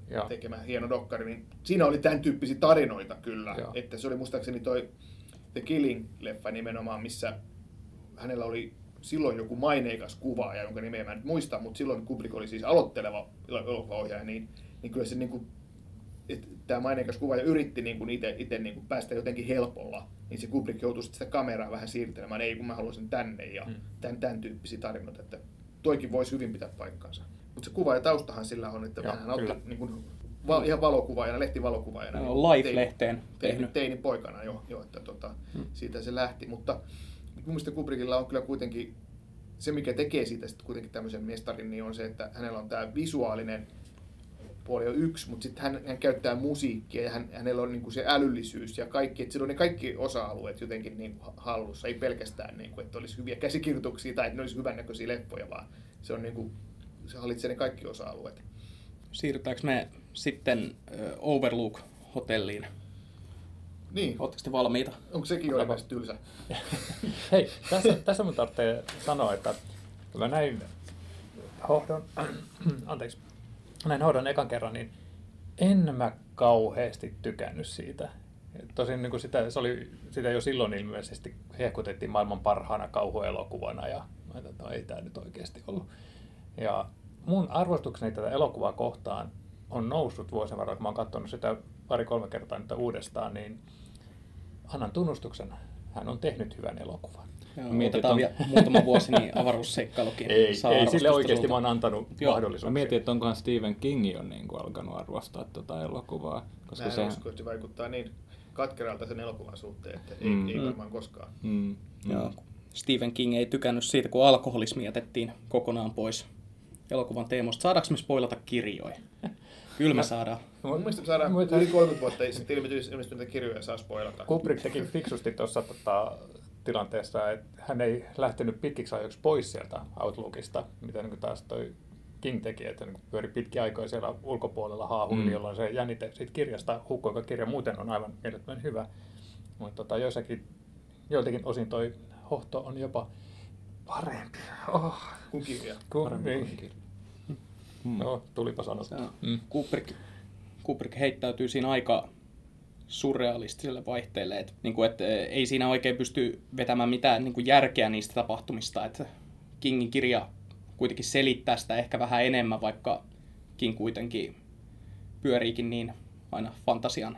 Joo. tekemä hieno dokkari, niin siinä oli tämän tyyppisiä tarinoita kyllä. Joo. Että se oli muistaakseni toi The Killing-leffa nimenomaan, missä hänellä oli silloin joku maineikas kuvaaja, jonka nimeä mä en nyt muista, mutta silloin Kubrick oli siis aloitteleva elokuvaohjaaja, niin, niin kyllä se niin kuin, että tämä maineikas kuvaaja yritti niin kuin itse, itse niin kuin päästä jotenkin helpolla, niin se Kubrick joutui sitten sitä kameraa vähän siirtelemään, ei kun mä haluaisin tänne ja Mm. tämän, tämän tyyppisiä tarinoita, että toikin voisi hyvin pitää paikkansa. Mutta se kuva ja taustahan sillä on, että Joo, hän otti niin kuin, va, ihan valokuvaajana, lehtivalokuvaajana. Joo, niin Life-lehteen tehnyt. teini poikana jo, jo että tota, Hmm. siitä se lähti. Mutta mun mielestä Kubrickilla on kyllä kuitenkin, se mikä tekee siitä sitten kuitenkin tämmöisen mestarin, niin on se, että hänellä on tämä visuaalinen puoli on yksi, mutta sitten hän, hän käyttää musiikkia ja hän, hänellä on niinku se älyllisyys ja kaikki, että sillä on ne kaikki osa-alueet jotenkin niinku hallussa, ei pelkästään niinku, että olisi hyviä käsikirjoituksia tai että ne olisi hyvännäköisiä leppoja, vaan se on niinku, se hallitsee ne kaikki osa-alueet. Siirrytäänkö me sitten Overlook-hotelliin? Niin, Oletteko te valmiita? onko sekin jo ilmeisesti tylsä? Hei, tässä, tässä mun tarvitsee sanoa, että kun mä näin hohdon, anteeksi, näin hohdon ekan kerran, niin en mä kauheasti tykännyt siitä. Tosin niin sitä, se oli, sitä jo silloin ilmeisesti hehkutettiin maailman parhaana kauhuelokuvana ja mä että no ei tämä nyt oikeasti ollut. Ja mun arvostukseni tätä elokuvaa kohtaan on noussut vuosien varrella, kun mä oon katsonut sitä pari-kolme kertaa nyt uudestaan, niin annan tunnustuksen, hän on tehnyt hyvän elokuvan. Joo, Mietit, otetaan on- vielä muutama vuosi, niin avaruusseikkailukin Ei, saa ei sille oikeasti sulta. mä oon antanut Joo. mahdollisuuksia. Mä mietin, että onkohan Stephen King jo niin kuin alkanut arvostaa tuota elokuvaa. Koska Mä en se, usko, että se vaikuttaa niin katkeralta sen elokuvan suhteen, että ei, Mm. ei varmaan koskaan. Mm, mm. Joo. Stephen King ei tykännyt siitä, kun alkoholismi jätettiin kokonaan pois elokuvan teemoista. Saadaanko me spoilata kirjoja? Kyllä me saadaan. Mun mielestä me saadaan yli 30 vuotta sitten ilmestyneitä kirjoja saa spoilata. Kubrick teki fiksusti tuossa tota, tilanteessa, että hän ei lähtenyt pitkiksi ajoiksi pois sieltä Outlookista, mitä niin taas toi King teki, että niin pyöri pitkiä aikoja siellä ulkopuolella haahuili, Mm. jolloin se jännite siitä kirjasta hukkui, joka kirja muuten on aivan mielettömän hyvä. Mutta tota, joissakin, joiltakin osin toi hohto on jopa parempi. Oh, Kun kirja. kun, Parempi kuin niin. kirja. Mm. No, tulipa sanottu. Mm. Kubrick, Kubrick heittäytyy siinä aika surrealistiselle vaihteelle, että, niin kuin, että ei siinä oikein pysty vetämään mitään niin kuin järkeä niistä tapahtumista, että Kingin kirja kuitenkin selittää sitä ehkä vähän enemmän, vaikka King kuitenkin pyöriikin niin aina fantasian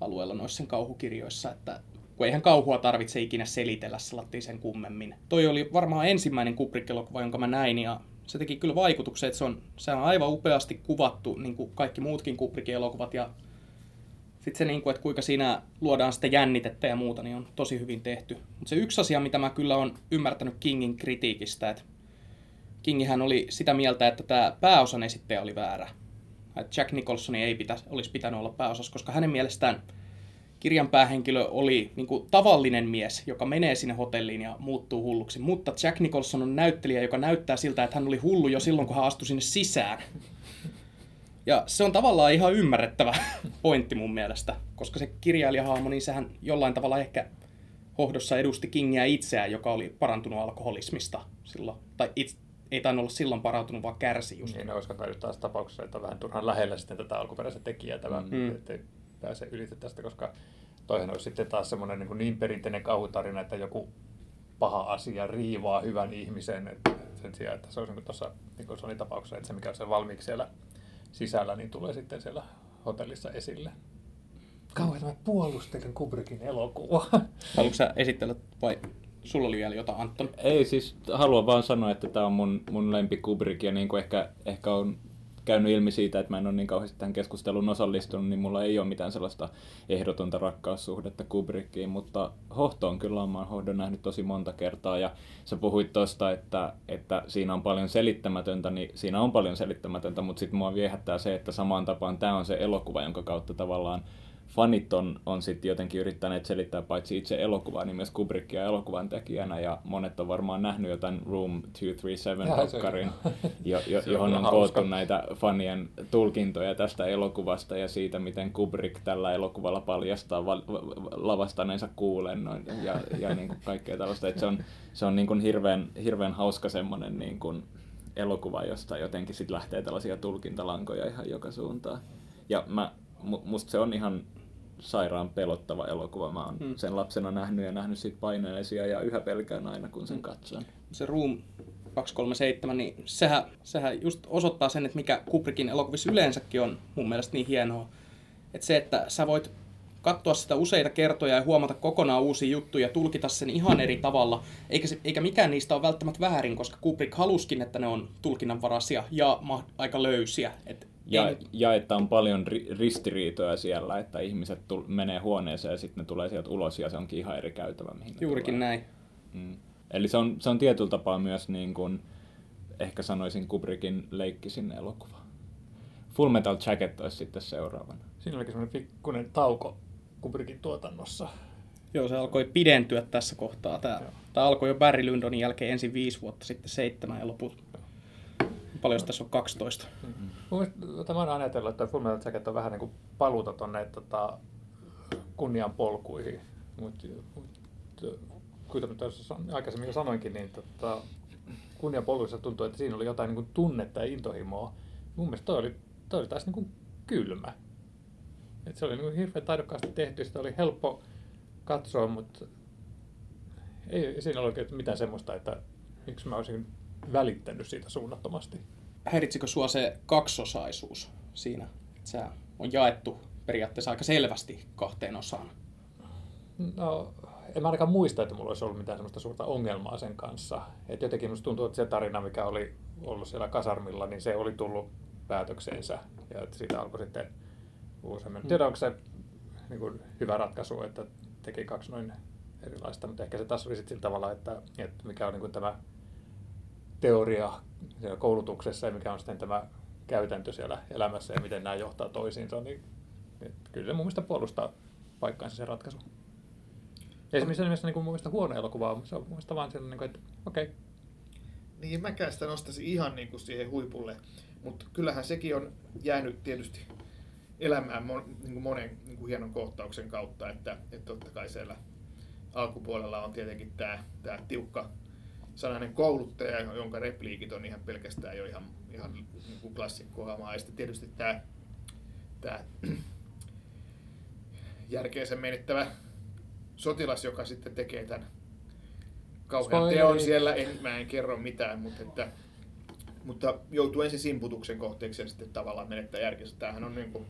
alueella noissa sen kauhukirjoissa, että kun eihän kauhua tarvitse ikinä selitellä salattiin sen kummemmin. Toi oli varmaan ensimmäinen Kubrick-elokuva, jonka mä näin, ja se teki kyllä vaikutuksen, että se on, se on aivan upeasti kuvattu, niin kuin kaikki muutkin Kubrickin elokuvat, ja sitten se, niin kuin, että kuinka siinä luodaan sitä jännitettä ja muuta, niin on tosi hyvin tehty. Mutta se yksi asia, mitä mä kyllä on ymmärtänyt Kingin kritiikistä, että Kingihän oli sitä mieltä, että tämä pääosan esittäjä oli väärä. Että Jack Nicholsonin ei pitäisi, olisi pitänyt olla pääosassa, koska hänen mielestään kirjan päähenkilö oli niin kuin, tavallinen mies, joka menee sinne hotelliin ja muuttuu hulluksi. Mutta Jack Nicholson on näyttelijä, joka näyttää siltä, että hän oli hullu jo silloin, kun hän astui sinne sisään. Ja se on tavallaan ihan ymmärrettävä pointti mun mielestä, koska se kirjailijahahmo, niin sehän jollain tavalla ehkä hohdossa edusti Kingiä itseään, joka oli parantunut alkoholismista silloin. Tai itse, ei tainnut olla silloin parantunut, vaan kärsi just. Niin, olisiko kai taas tapauksessa, että on vähän turhan lähellä sitten tätä alkuperäistä tekijää, tämä, Mm. mm. Pääse ylitä tästä, koska toihan olisi sitten taas semmoinen niin, niin perinteinen kauhutarina, että joku paha asia riivaa hyvän ihmisen, että sen sijaan, että se olisi niin tuossa Nicholsonin tapauksessa, että se mikä on se valmiiksi siellä sisällä, niin tulee sitten siellä hotellissa esille. Kauhean mä puolustelen Kubrickin elokuvaa. Haluatko sä esitellä vai sulla oli vielä jotain, Anton? Ei siis, haluan vaan sanoa, että tämä on mun, mun lempi Kubrick ja niin kuin ehkä, ehkä on käynyt ilmi siitä, että mä en ole niin kauheasti tähän keskusteluun osallistunut, niin mulla ei ole mitään sellaista ehdotonta rakkaussuhdetta Kubrickiin, mutta Hohto on kyllä, mä oon Hohdon nähnyt tosi monta kertaa ja sä puhuit tosta, että, että siinä on paljon selittämätöntä, niin siinä on paljon selittämätöntä, mutta sitten mua viehättää se, että samaan tapaan tämä on se elokuva, jonka kautta tavallaan fanit on, on sitten jotenkin yrittäneet selittää paitsi itse elokuvaa, niin myös Kubrickia elokuvan tekijänä, ja monet on varmaan nähnyt jotain Room 237 Jaa, se- dokkarin, jo, jo, johon on koottu näitä fanien tulkintoja tästä elokuvasta ja siitä, miten Kubrick tällä elokuvalla paljastaa val- va- lavastaneensa kuulennon ja, ja niin kuin kaikkea tällaista. Et se on, se on niin kuin hirveän, hirveän hauska semmoinen niin kuin elokuva, josta jotenkin sit lähtee tällaisia tulkintalankoja ihan joka suuntaan. Ja mä, mu- musta se on ihan sairaan pelottava elokuva. Mä oon Mm. sen lapsena nähnyt ja nähnyt siitä paineellisia ja yhä pelkään aina, kun sen katson. se Room 237, niin sehän, sehän just osoittaa sen, että mikä Kubrickin elokuvissa yleensäkin on mun mielestä niin hienoa. Että se, että sä voit katsoa sitä useita kertoja ja huomata kokonaan uusia juttuja ja tulkita sen ihan eri tavalla. Eikä, se, eikä mikään niistä ole välttämättä väärin, koska Kubrick haluskin, että ne on tulkinnanvaraisia ja ma- aika löysiä. Et Ja, nyt- ja että on paljon ri- ristiriitoja siellä, että ihmiset tul- menee huoneeseen ja sitten ne tulee sieltä ulos ja se onkin ihan eri käytävä. Mihin ne juurikin tulee. näin. Mm. Eli se on, se on tietyllä tapaa myös niin kuin, ehkä sanoisin Kubrickin leikkisin elokuva. Full Metal Jacket olisi sitten seuraavana. Siinä olikin semmoinen pikkuinen tauko Kubrickin tuotannossa. Joo, se alkoi pidentyä tässä kohtaa. Tämä, Joo. tämä alkoi jo Barry Lyndonin jälkeen ensin viisi vuotta, sitten seitsemän ja loput. Paljon tässä on 12. Mm. Mun mielestä, tota, mä oon ajatellut, että Full Metal Jacket on vähän niin kuin paluuta tonne tota, kunnian polkuihin. Mutta mut, kuten san- aikaisemmin jo sanoinkin, niin tota, kunnian polkuissa tuntuu, että siinä oli jotain niin kuin tunnetta ja intohimoa. Mun mielestä toi oli, toi oli taas niin kuin kylmä. Et se oli niin kuin hirveän taidokkaasti tehty, sitä oli helppo katsoa, mutta ei siinä ole oikein mitään semmoista, että miksi mä olisin välittänyt siitä suunnattomasti. Häiritsikö sua se kaksosaisuus siinä? Että se on jaettu periaatteessa aika selvästi kahteen osaan. No, en mä ainakaan muista, että mulla olisi ollut mitään semmoista suurta ongelmaa sen kanssa. Et jotenkin musta tuntuu, että se tarina, mikä oli ollut siellä kasarmilla, niin se oli tullut päätökseensä. Ja että siitä alkoi sitten useammin. Mm. Tiedä, onko se niin kuin, hyvä ratkaisu, että teki kaksi noin erilaista, mutta ehkä se taas oli sitten sillä tavalla, että, että mikä on niin kuin tämä teoria siellä koulutuksessa ja mikä on sitten tämä käytäntö siellä elämässä ja miten nämä johtaa toisiinsa, niin että kyllä se mun mielestä puolustaa paikkaansa se ratkaisu. Ei se missään nimessä niin kuin mun mielestä huono elokuva ole, se on mun mielestä vaan sellainen, niin kuin, että okei, okay. Niin mäkään sitä nostaisin ihan niin kuin siihen huipulle, mutta kyllähän sekin on jäänyt tietysti elämään mon, niin kuin monen niin kuin hienon kohtauksen kautta, että, että totta kai siellä alkupuolella on tietenkin tämä, tämä tiukka sanainen kouluttaja, jonka repliikit on ihan pelkästään jo ihan, ihan niin kuin klassikkohamaa. Ja sitten tietysti tämä, tämä järkeensä menettävä sotilas, joka sitten tekee tämän kauhean Spoileri. teon siellä. En, mä en kerro mitään, mutta, että, mutta joutuu ensin simputuksen kohteeksi ja sitten tavallaan menettää järkensä. Tämähän on niin kuin,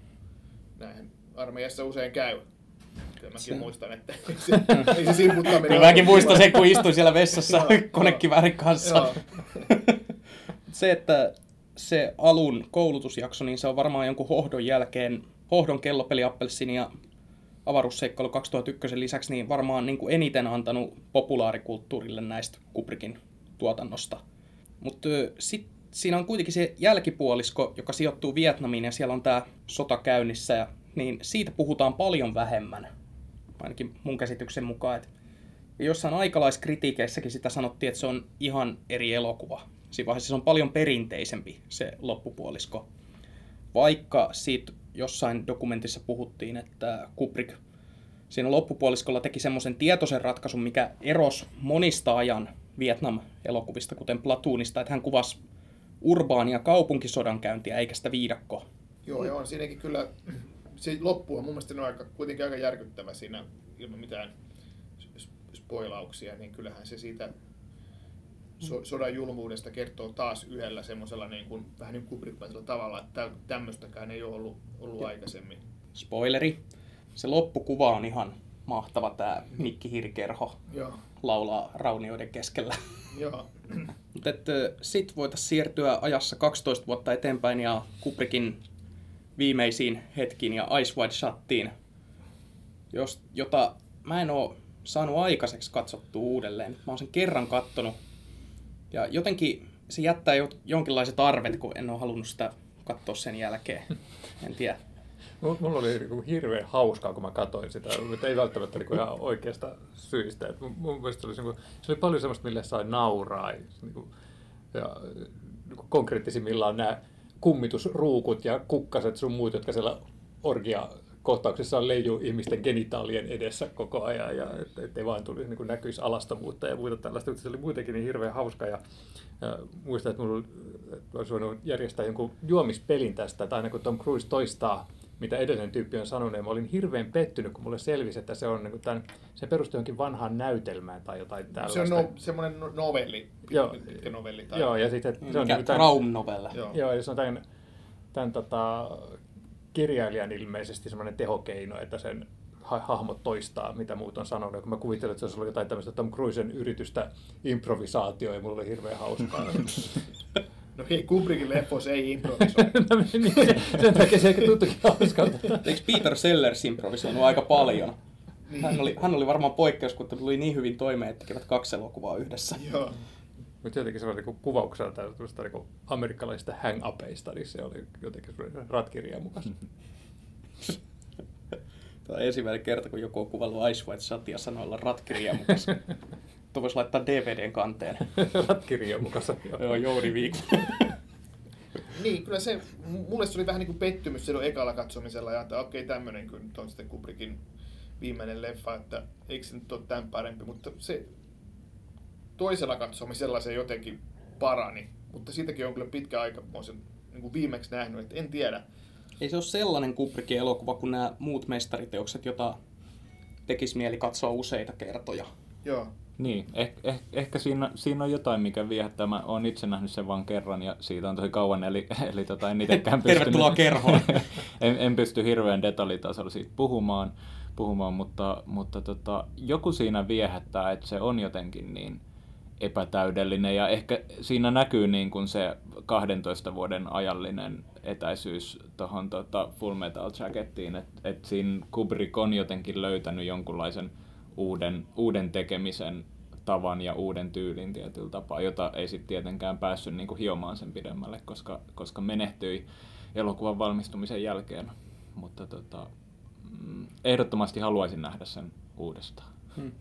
näin armeijassa usein käy. Kyllä mäkin Se- muistan, että ei se, ei se simputtaminen Kyllä mäkin muistan sen, kun istuin siellä vessassa konekiväärin kanssa. Se, että se alun koulutusjakso, niin se on varmaan jonkun hohdon jälkeen, hohdon kellopeli Appelsin ja avaruusseikkailu 2001 lisäksi, niin varmaan niin kuin eniten antanut populaarikulttuurille näistä Kubrickin tuotannosta. Mutta sitten siinä on kuitenkin se jälkipuolisko, joka sijoittuu Vietnamiin ja siellä on tämä sota käynnissä, ja, niin siitä puhutaan paljon vähemmän, ainakin mun käsityksen mukaan. Et ja jossain aikalaiskritiikeissäkin sitä sanottiin, että se on ihan eri elokuva. Siinä vaiheessa se on paljon perinteisempi se loppupuolisko. Vaikka siitä jossain dokumentissa puhuttiin, että Kubrick siinä loppupuoliskolla teki semmoisen tietoisen ratkaisun, mikä eros monista ajan Vietnam-elokuvista, kuten Platoonista, että hän kuvasi urbaania kaupunkisodankäyntiä eikä sitä viidakko. Joo, ja on siinäkin kyllä, se loppu on mun mielestä on aika, kuitenkin aika järkyttävä siinä ilman mitään spoilauksia, niin kyllähän se siitä so, sodan julmuudesta kertoo taas yhdellä semmoisella niin kuin, vähän niin kuin kubrickmaisella tavalla, että tämmöistäkään ei ole ollut, ollut aikaisemmin. Spoileri. Se loppukuva on ihan mahtava, tämä Mikki Hirkerho Joo, laulaa raunioiden keskellä. joo. Mutta sitten voitaisiin siirtyä ajassa 12 vuotta eteenpäin ja Kubrickin viimeisiin hetkiin ja Ice Wide Shuttiin, jos, jota mä en oo saanut aikaiseksi katsottua uudelleen. Mä oon sen kerran kattonut ja jotenkin se jättää jo, jonkinlaiset arvet, kun en oo halunnut sitä katsoa sen jälkeen. En tiedä. Mulla oli niinku hirveän hauskaa, kun mä katsoin sitä, mutta ei välttämättä niinku ihan oikeasta syistä. Mun, mielestä se oli, niinku, se oli paljon semmoista, millä sai nauraa. Ja, niinku, ja niinku konkreettisimmillaan nämä kummitusruukut ja kukkaset sun muut, jotka siellä orgia kohtauksessa leijuu ihmisten genitaalien edessä koko ajan, ja et- ettei vaan tulisi niin näkyisi alastomuutta ja muuta tällaista, mutta se oli muutenkin niin hirveän hauska, ja, ja muistan, että että olisi voinut järjestää jonkun juomispelin tästä, että aina kun Tom Cruise toistaa mitä edellinen tyyppi on sanonut, ja mä olin hirveän pettynyt, kun mulle selvisi, että se on niin tämän, se perustuu johonkin vanhaan näytelmään tai jotain tällaista. Se on no, semmoinen no- novelli, Joo. pitkä novelli. Tai... Joo, ja sitten se on Mikä niin tämän, Traum novella. Joo. Joo, ja se on tämän, tämän tota, kirjailijan ilmeisesti semmoinen tehokeino, että sen ha- hahmot toistaa, mitä muut on sanonut. Ja kun mä kuvittelin, että se olisi ollut jotain tämmöistä Tom Cruisen yritystä improvisaatio, ja mulla oli hirveän hauskaa. No hei, Kubrickin leffoissa ei improvisoi. No niin, se- sen takia se ehkä tuntuikin hauskalta. Eikö Peter Sellers improvisoinut aika paljon? Hän oli, hän oli varmaan poikkeus, kun tuli niin hyvin toimeen, että tekevät kaksi elokuvaa yhdessä. Joo. Mutta jotenkin se oli niin kuvauksena tällaista niin amerikkalaisista hang-upeista, niin se oli jotenkin semmoinen ratkirjan mukaista. Tämä on ensimmäinen kerta, kun joku on kuvannut Ice White Satia sanoilla ratkirjan mukaan. Tuo voisi laittaa DVDn kanteen. ratkirjan mukaista. Joo, Jouni Viikko. Niin, kyllä se, mulle se oli vähän niin kuin pettymys silloin ekalla katsomisella, ja että okei, tämmöinen kyllä nyt on sitten Kubrickin viimeinen leffa, että eikö se nyt ole tämän parempi, mutta se toisella katsomisella se jotenkin parani, mutta siitäkin on kyllä pitkä aika, mä sen niin kuin viimeksi nähnyt, että en tiedä. Ei se ole sellainen Kubrickin elokuva kuin nämä muut mestariteokset, jota tekisi mieli katsoa useita kertoja. Joo. Niin, eh, eh, ehkä siinä, siinä on jotain, mikä viehättää. Mä oon itse nähnyt sen vain kerran ja siitä on tosi kauan, eli, eli tota, en itsekään pystynyt... Tervetuloa kerhoon. en, en pysty hirveän detaljitasolla siitä puhumaan, puhumaan mutta, mutta tota, joku siinä viehättää, että se on jotenkin niin epätäydellinen ja ehkä siinä näkyy niin kuin se 12 vuoden ajallinen etäisyys tuohon tota Full Metal Jackettiin, että et siinä Kubrick on jotenkin löytänyt jonkunlaisen uuden, uuden tekemisen tavan ja uuden tyylin tietyllä tapaa, jota ei sitten tietenkään päässyt niin kuin hiomaan sen pidemmälle, koska, koska menehtyi elokuvan valmistumisen jälkeen. Mutta tota, mm, ehdottomasti haluaisin nähdä sen uudestaan. Hmm.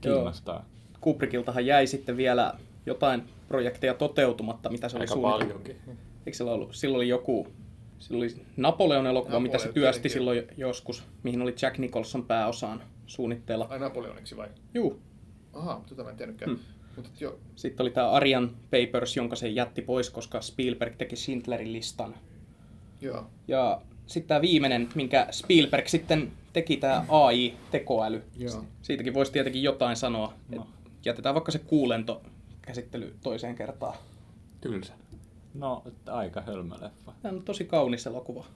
Kiinnostaa. Kubrickiltahan jäi sitten vielä jotain projekteja toteutumatta, mitä se oli Aika suunnitellut. paljonkin. Eikö sillä ollut? Silloin oli joku, silloin oli Napoleon elokuva, Napoleon, mitä se työsti tietenkin. silloin joskus, mihin oli Jack Nicholson pääosaan suunnitteilla. Ai Napoleoniksi vai? Juu. Aha, tota mä en tiennytkään. Hmm. Mutta joo, Sitten oli tämä Arian Papers, jonka se jätti pois, koska Spielberg teki Schindlerin listan. joo. Ja sitten tämä viimeinen, minkä Spielberg sitten teki, tämä AI-tekoäly. Joo. Siitäkin voisi tietenkin jotain sanoa. No. No. Jätetään vaikka se kuulento käsittely toiseen kertaan. Tylsä. No, että aika hölmö leffa. Tämä on tosi kaunis elokuva.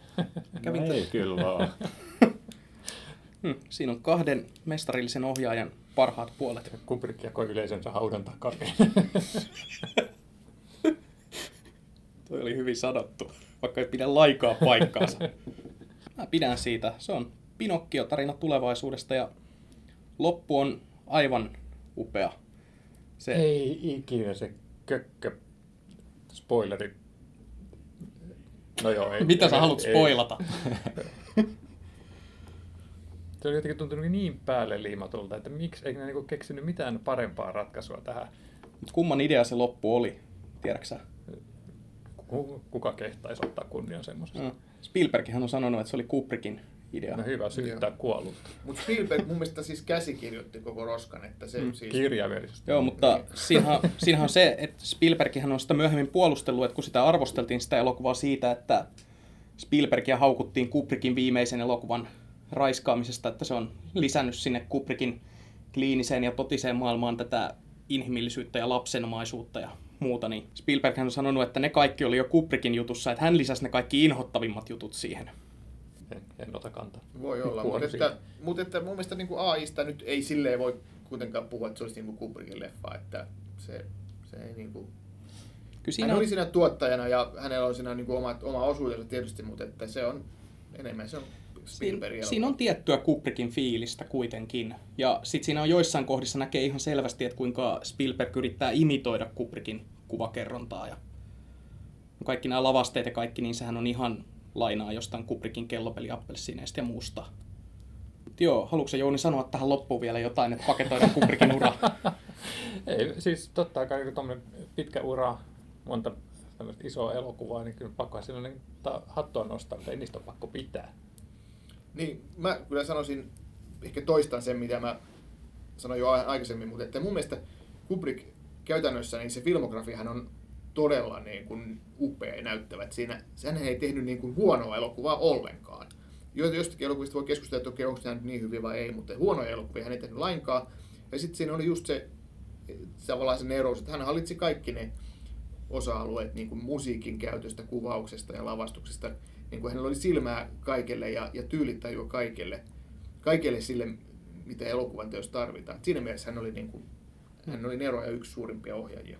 Kävin no, ei kyllä ole. Hmm. Siinä on kahden mestarillisen ohjaajan parhaat puolet. Kubrick jakoi yleisönsä haudan takana. Toi oli hyvin sanottu, vaikka ei pidä laikaa paikkaansa. Mä pidän siitä. Se on Pinokkio-tarina tulevaisuudesta ja loppu on aivan upea. Se, Ei ikinä se kökkö spoileri. No joo, ei. Mitä sä ei- haluat ei. spoilata? Se oli jotenkin tuntunut niin päälle liimatulta, että miksi ei ne niinku keksinyt mitään parempaa ratkaisua tähän. Mut Kumman idea se loppu oli, tiedäksä? Ku- Kuka kehtaisi ottaa kunnian semmoisesta? Mm. Spielberghän on sanonut, että se oli Kubrickin idea. No hyvä syyttää kuollutta. Mutta Spielberg mun mielestä siis käsikirjoitti koko roskan, että se Mm. siis... Kirjaimellisesti. Joo, mutta siinähän, siinähän on se, että Spielberghän on sitä myöhemmin puolustellut, että kun sitä arvosteltiin sitä elokuvaa siitä, että Spielbergia haukuttiin Kubrickin viimeisen elokuvan raiskaamisesta, että se on lisännyt sinne Kubrickin kliiniseen ja totiseen maailmaan tätä inhimillisyyttä ja lapsenomaisuutta ja muuta, niin Spielberg on sanonut, että ne kaikki oli jo Kubrickin jutussa, että hän lisäsi ne kaikki inhottavimmat jutut siihen. En, en ota kantaa. Voi olla, mutta että, mutta että mun mielestä niin kuin AIsta nyt ei silleen voi kuitenkaan puhua, että se olisi niin kuin Kubrickin leffa, että se, se ei niin kuin... Kyllä Siinä hän oli on, siinä tuottajana ja hänellä on siinä niin kuin oma, oma osuutensa tietysti, mutta että se on enemmän se on Spielbergin siinä, siinä on tiettyä Kubrickin fiilistä kuitenkin. Ja sitten siinä on joissain kohdissa näkee ihan selvästi, että kuinka Spielberg yrittää imitoida Kubrickin kuvakerrontaa. Ja kaikki nämä lavasteet ja kaikki, niin sehän on ihan lainaa jostain Kubrickin kellopeliappelsiineista ja muusta. Mut joo, haluatko sä, Jouni sanoa tähän loppuun vielä jotain, että paketoidaan Kubrickin ura? Ei, siis totta kai kun tuommoinen pitkä ura, monta tämmöistä isoa elokuvaa, niin kyllä pakko sellainen ta- hattua nostaa, mutta ei niistä ole pakko pitää. Niin, mä kyllä sanoisin, ehkä toistan sen, mitä mä sanoin jo aikaisemmin, mutta että mun mielestä Kubrick käytännössä, niin se filmografiahan on todella niin kuin upea näyttävät siinä. Hän ei tehnyt niin kuin huonoa elokuvaa ollenkaan. Jo- Jostakin elokuvista voi keskustella, että okei, onko tämä nyt niin hyvin vai ei, mutta huonoja elokuvia hän ei tehnyt lainkaan. Ja sitten siinä oli just se tavallaan se ero, että hän hallitsi kaikki ne osa-alueet niin kuin musiikin käytöstä, kuvauksesta ja lavastuksesta. Niin kuin hänellä oli silmää kaikelle ja, ja tyylittajua kaikelle, kaikelle sille, mitä elokuvan teossa tarvitaan. Siinä mielessä hän oli, niin kuin, hän oli Nero ja yksi suurimpia ohjaajia.